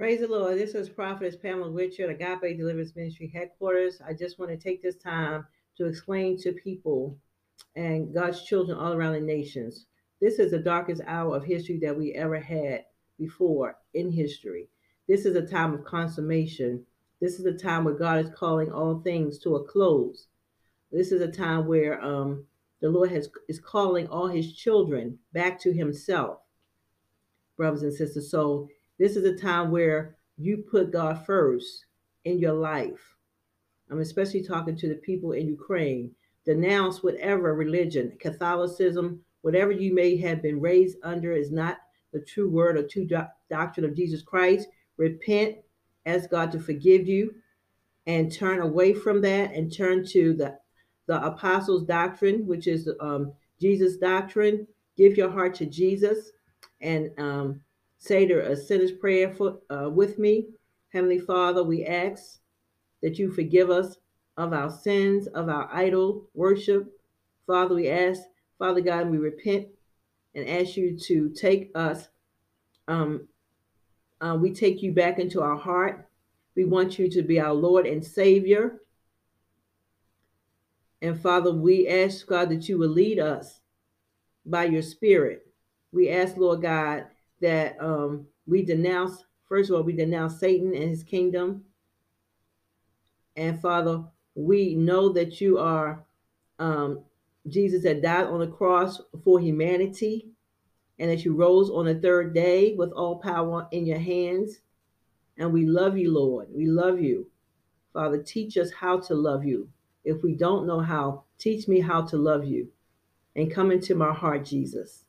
Praise the Lord. This is Prophetess Pamela Richard, Agape Deliverance Ministry headquarters. I just want to take this time to explain to people and God's children all around the nations. This is the darkest hour of history that we ever had before in history. This is a time of consummation. This is a time where God is calling all things to a close. This is a time where um, the Lord has is calling all His children back to Himself, brothers and sisters. So this is a time where you put God first in your life. I'm especially talking to the people in Ukraine. Denounce whatever religion, Catholicism, whatever you may have been raised under is not the true word or true doctrine of Jesus Christ. Repent, ask God to forgive you, and turn away from that and turn to the the apostles' doctrine, which is um, Jesus' doctrine. Give your heart to Jesus and um, say the a sinner's prayer for, uh, with me. Heavenly Father, we ask that you forgive us of our sins, of our idol worship. Father, we ask, Father God, we repent and ask you to take us. Um, uh, we take you back into our heart. We want you to be our Lord and Savior. And Father, we ask, God, that you will lead us by your Spirit. We ask, Lord God, that um, we denounce, first of all, we denounce Satan and his kingdom. And Father, we know that you are um, Jesus that died on the cross for humanity and that you rose on the third day with all power in your hands. And we love you, Lord. We love you. Father, teach us how to love you. If we don't know how, teach me how to love you and come into my heart, Jesus.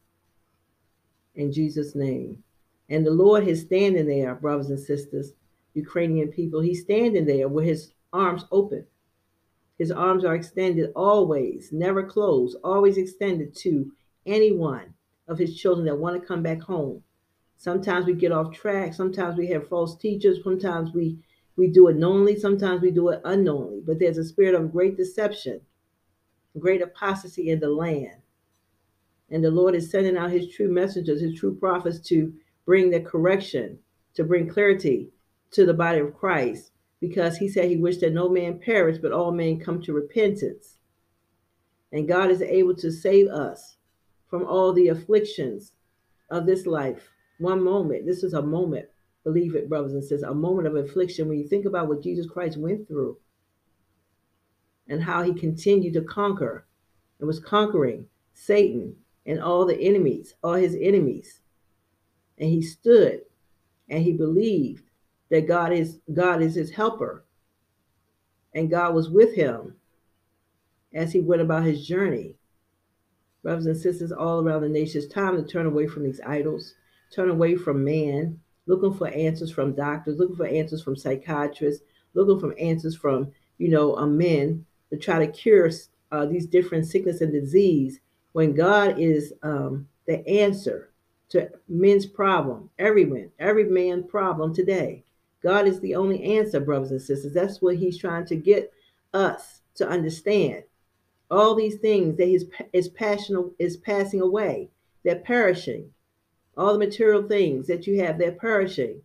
In Jesus' name. And the Lord is standing there, brothers and sisters, Ukrainian people. He's standing there with his arms open. His arms are extended always, never closed, always extended to anyone of his children that want to come back home. Sometimes we get off track. Sometimes we have false teachers. Sometimes we we do it knowingly, sometimes we do it unknowingly, but there's a spirit of great deception, great apostasy in the land. And the Lord is sending out his true messengers, his true prophets to bring the correction, to bring clarity to the body of Christ, because he said he wished that no man perish, but all men come to repentance. And God is able to save us from all the afflictions of this life. One moment, this is a moment. Believe it, brothers and sisters, a moment of affliction. When you think about what Jesus Christ went through and how he continued to conquer and was conquering Satan and all the enemies, all his enemies. And he stood and he believed that God is God is his helper. And God was with him as he went about his journey. Brothers and sisters all around the nation, it's time to turn away from these idols, turn away from man, looking for answers from doctors, looking for answers from psychiatrists, looking for answers from, you know, uh, men to try to cure uh, these different sickness and disease when God is um, the answer to men's problem, everyone, every man's problem today. God is the only answer, brothers and sisters. That's what he's trying to get us to understand. All these things that his is is passing away, they're perishing all the material things that you have, they're perishing.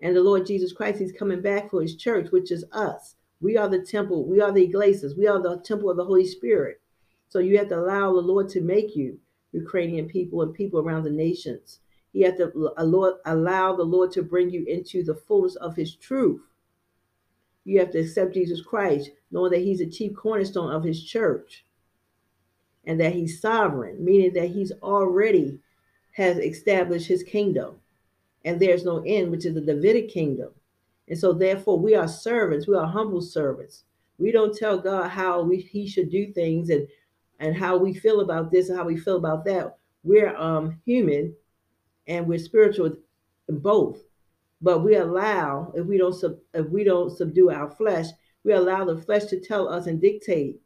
And the Lord Jesus Christ, He's coming back for His church, which is us. We are the temple, we are the iglesias, we are the temple of the Holy Spirit. So you have to allow the Lord to make you Ukrainian people and people around the nations. You have to allow the Lord to bring you into the fullness of His truth. You have to accept Jesus Christ, knowing that He's the chief cornerstone of His church and that He's sovereign, meaning that He's already has established his kingdom. And there's no end, which is the Davidic kingdom. And so, therefore, we are servants. We are humble servants. We don't tell God how we, he should do things and, and how we feel about this and how we feel about that. We're um, human and we're spiritual in both. But we allow, if we don't sub, if we don't subdue our flesh, we allow the flesh to tell us and dictate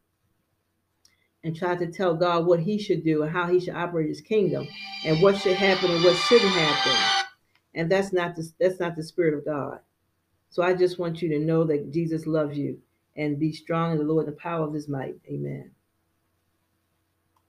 and try to tell God what he should do and how he should operate his kingdom and what should happen and what shouldn't happen. And that's not the that's not the spirit of God. So I just want you to know that Jesus loves you and be strong in the Lord and the power of his might. Amen.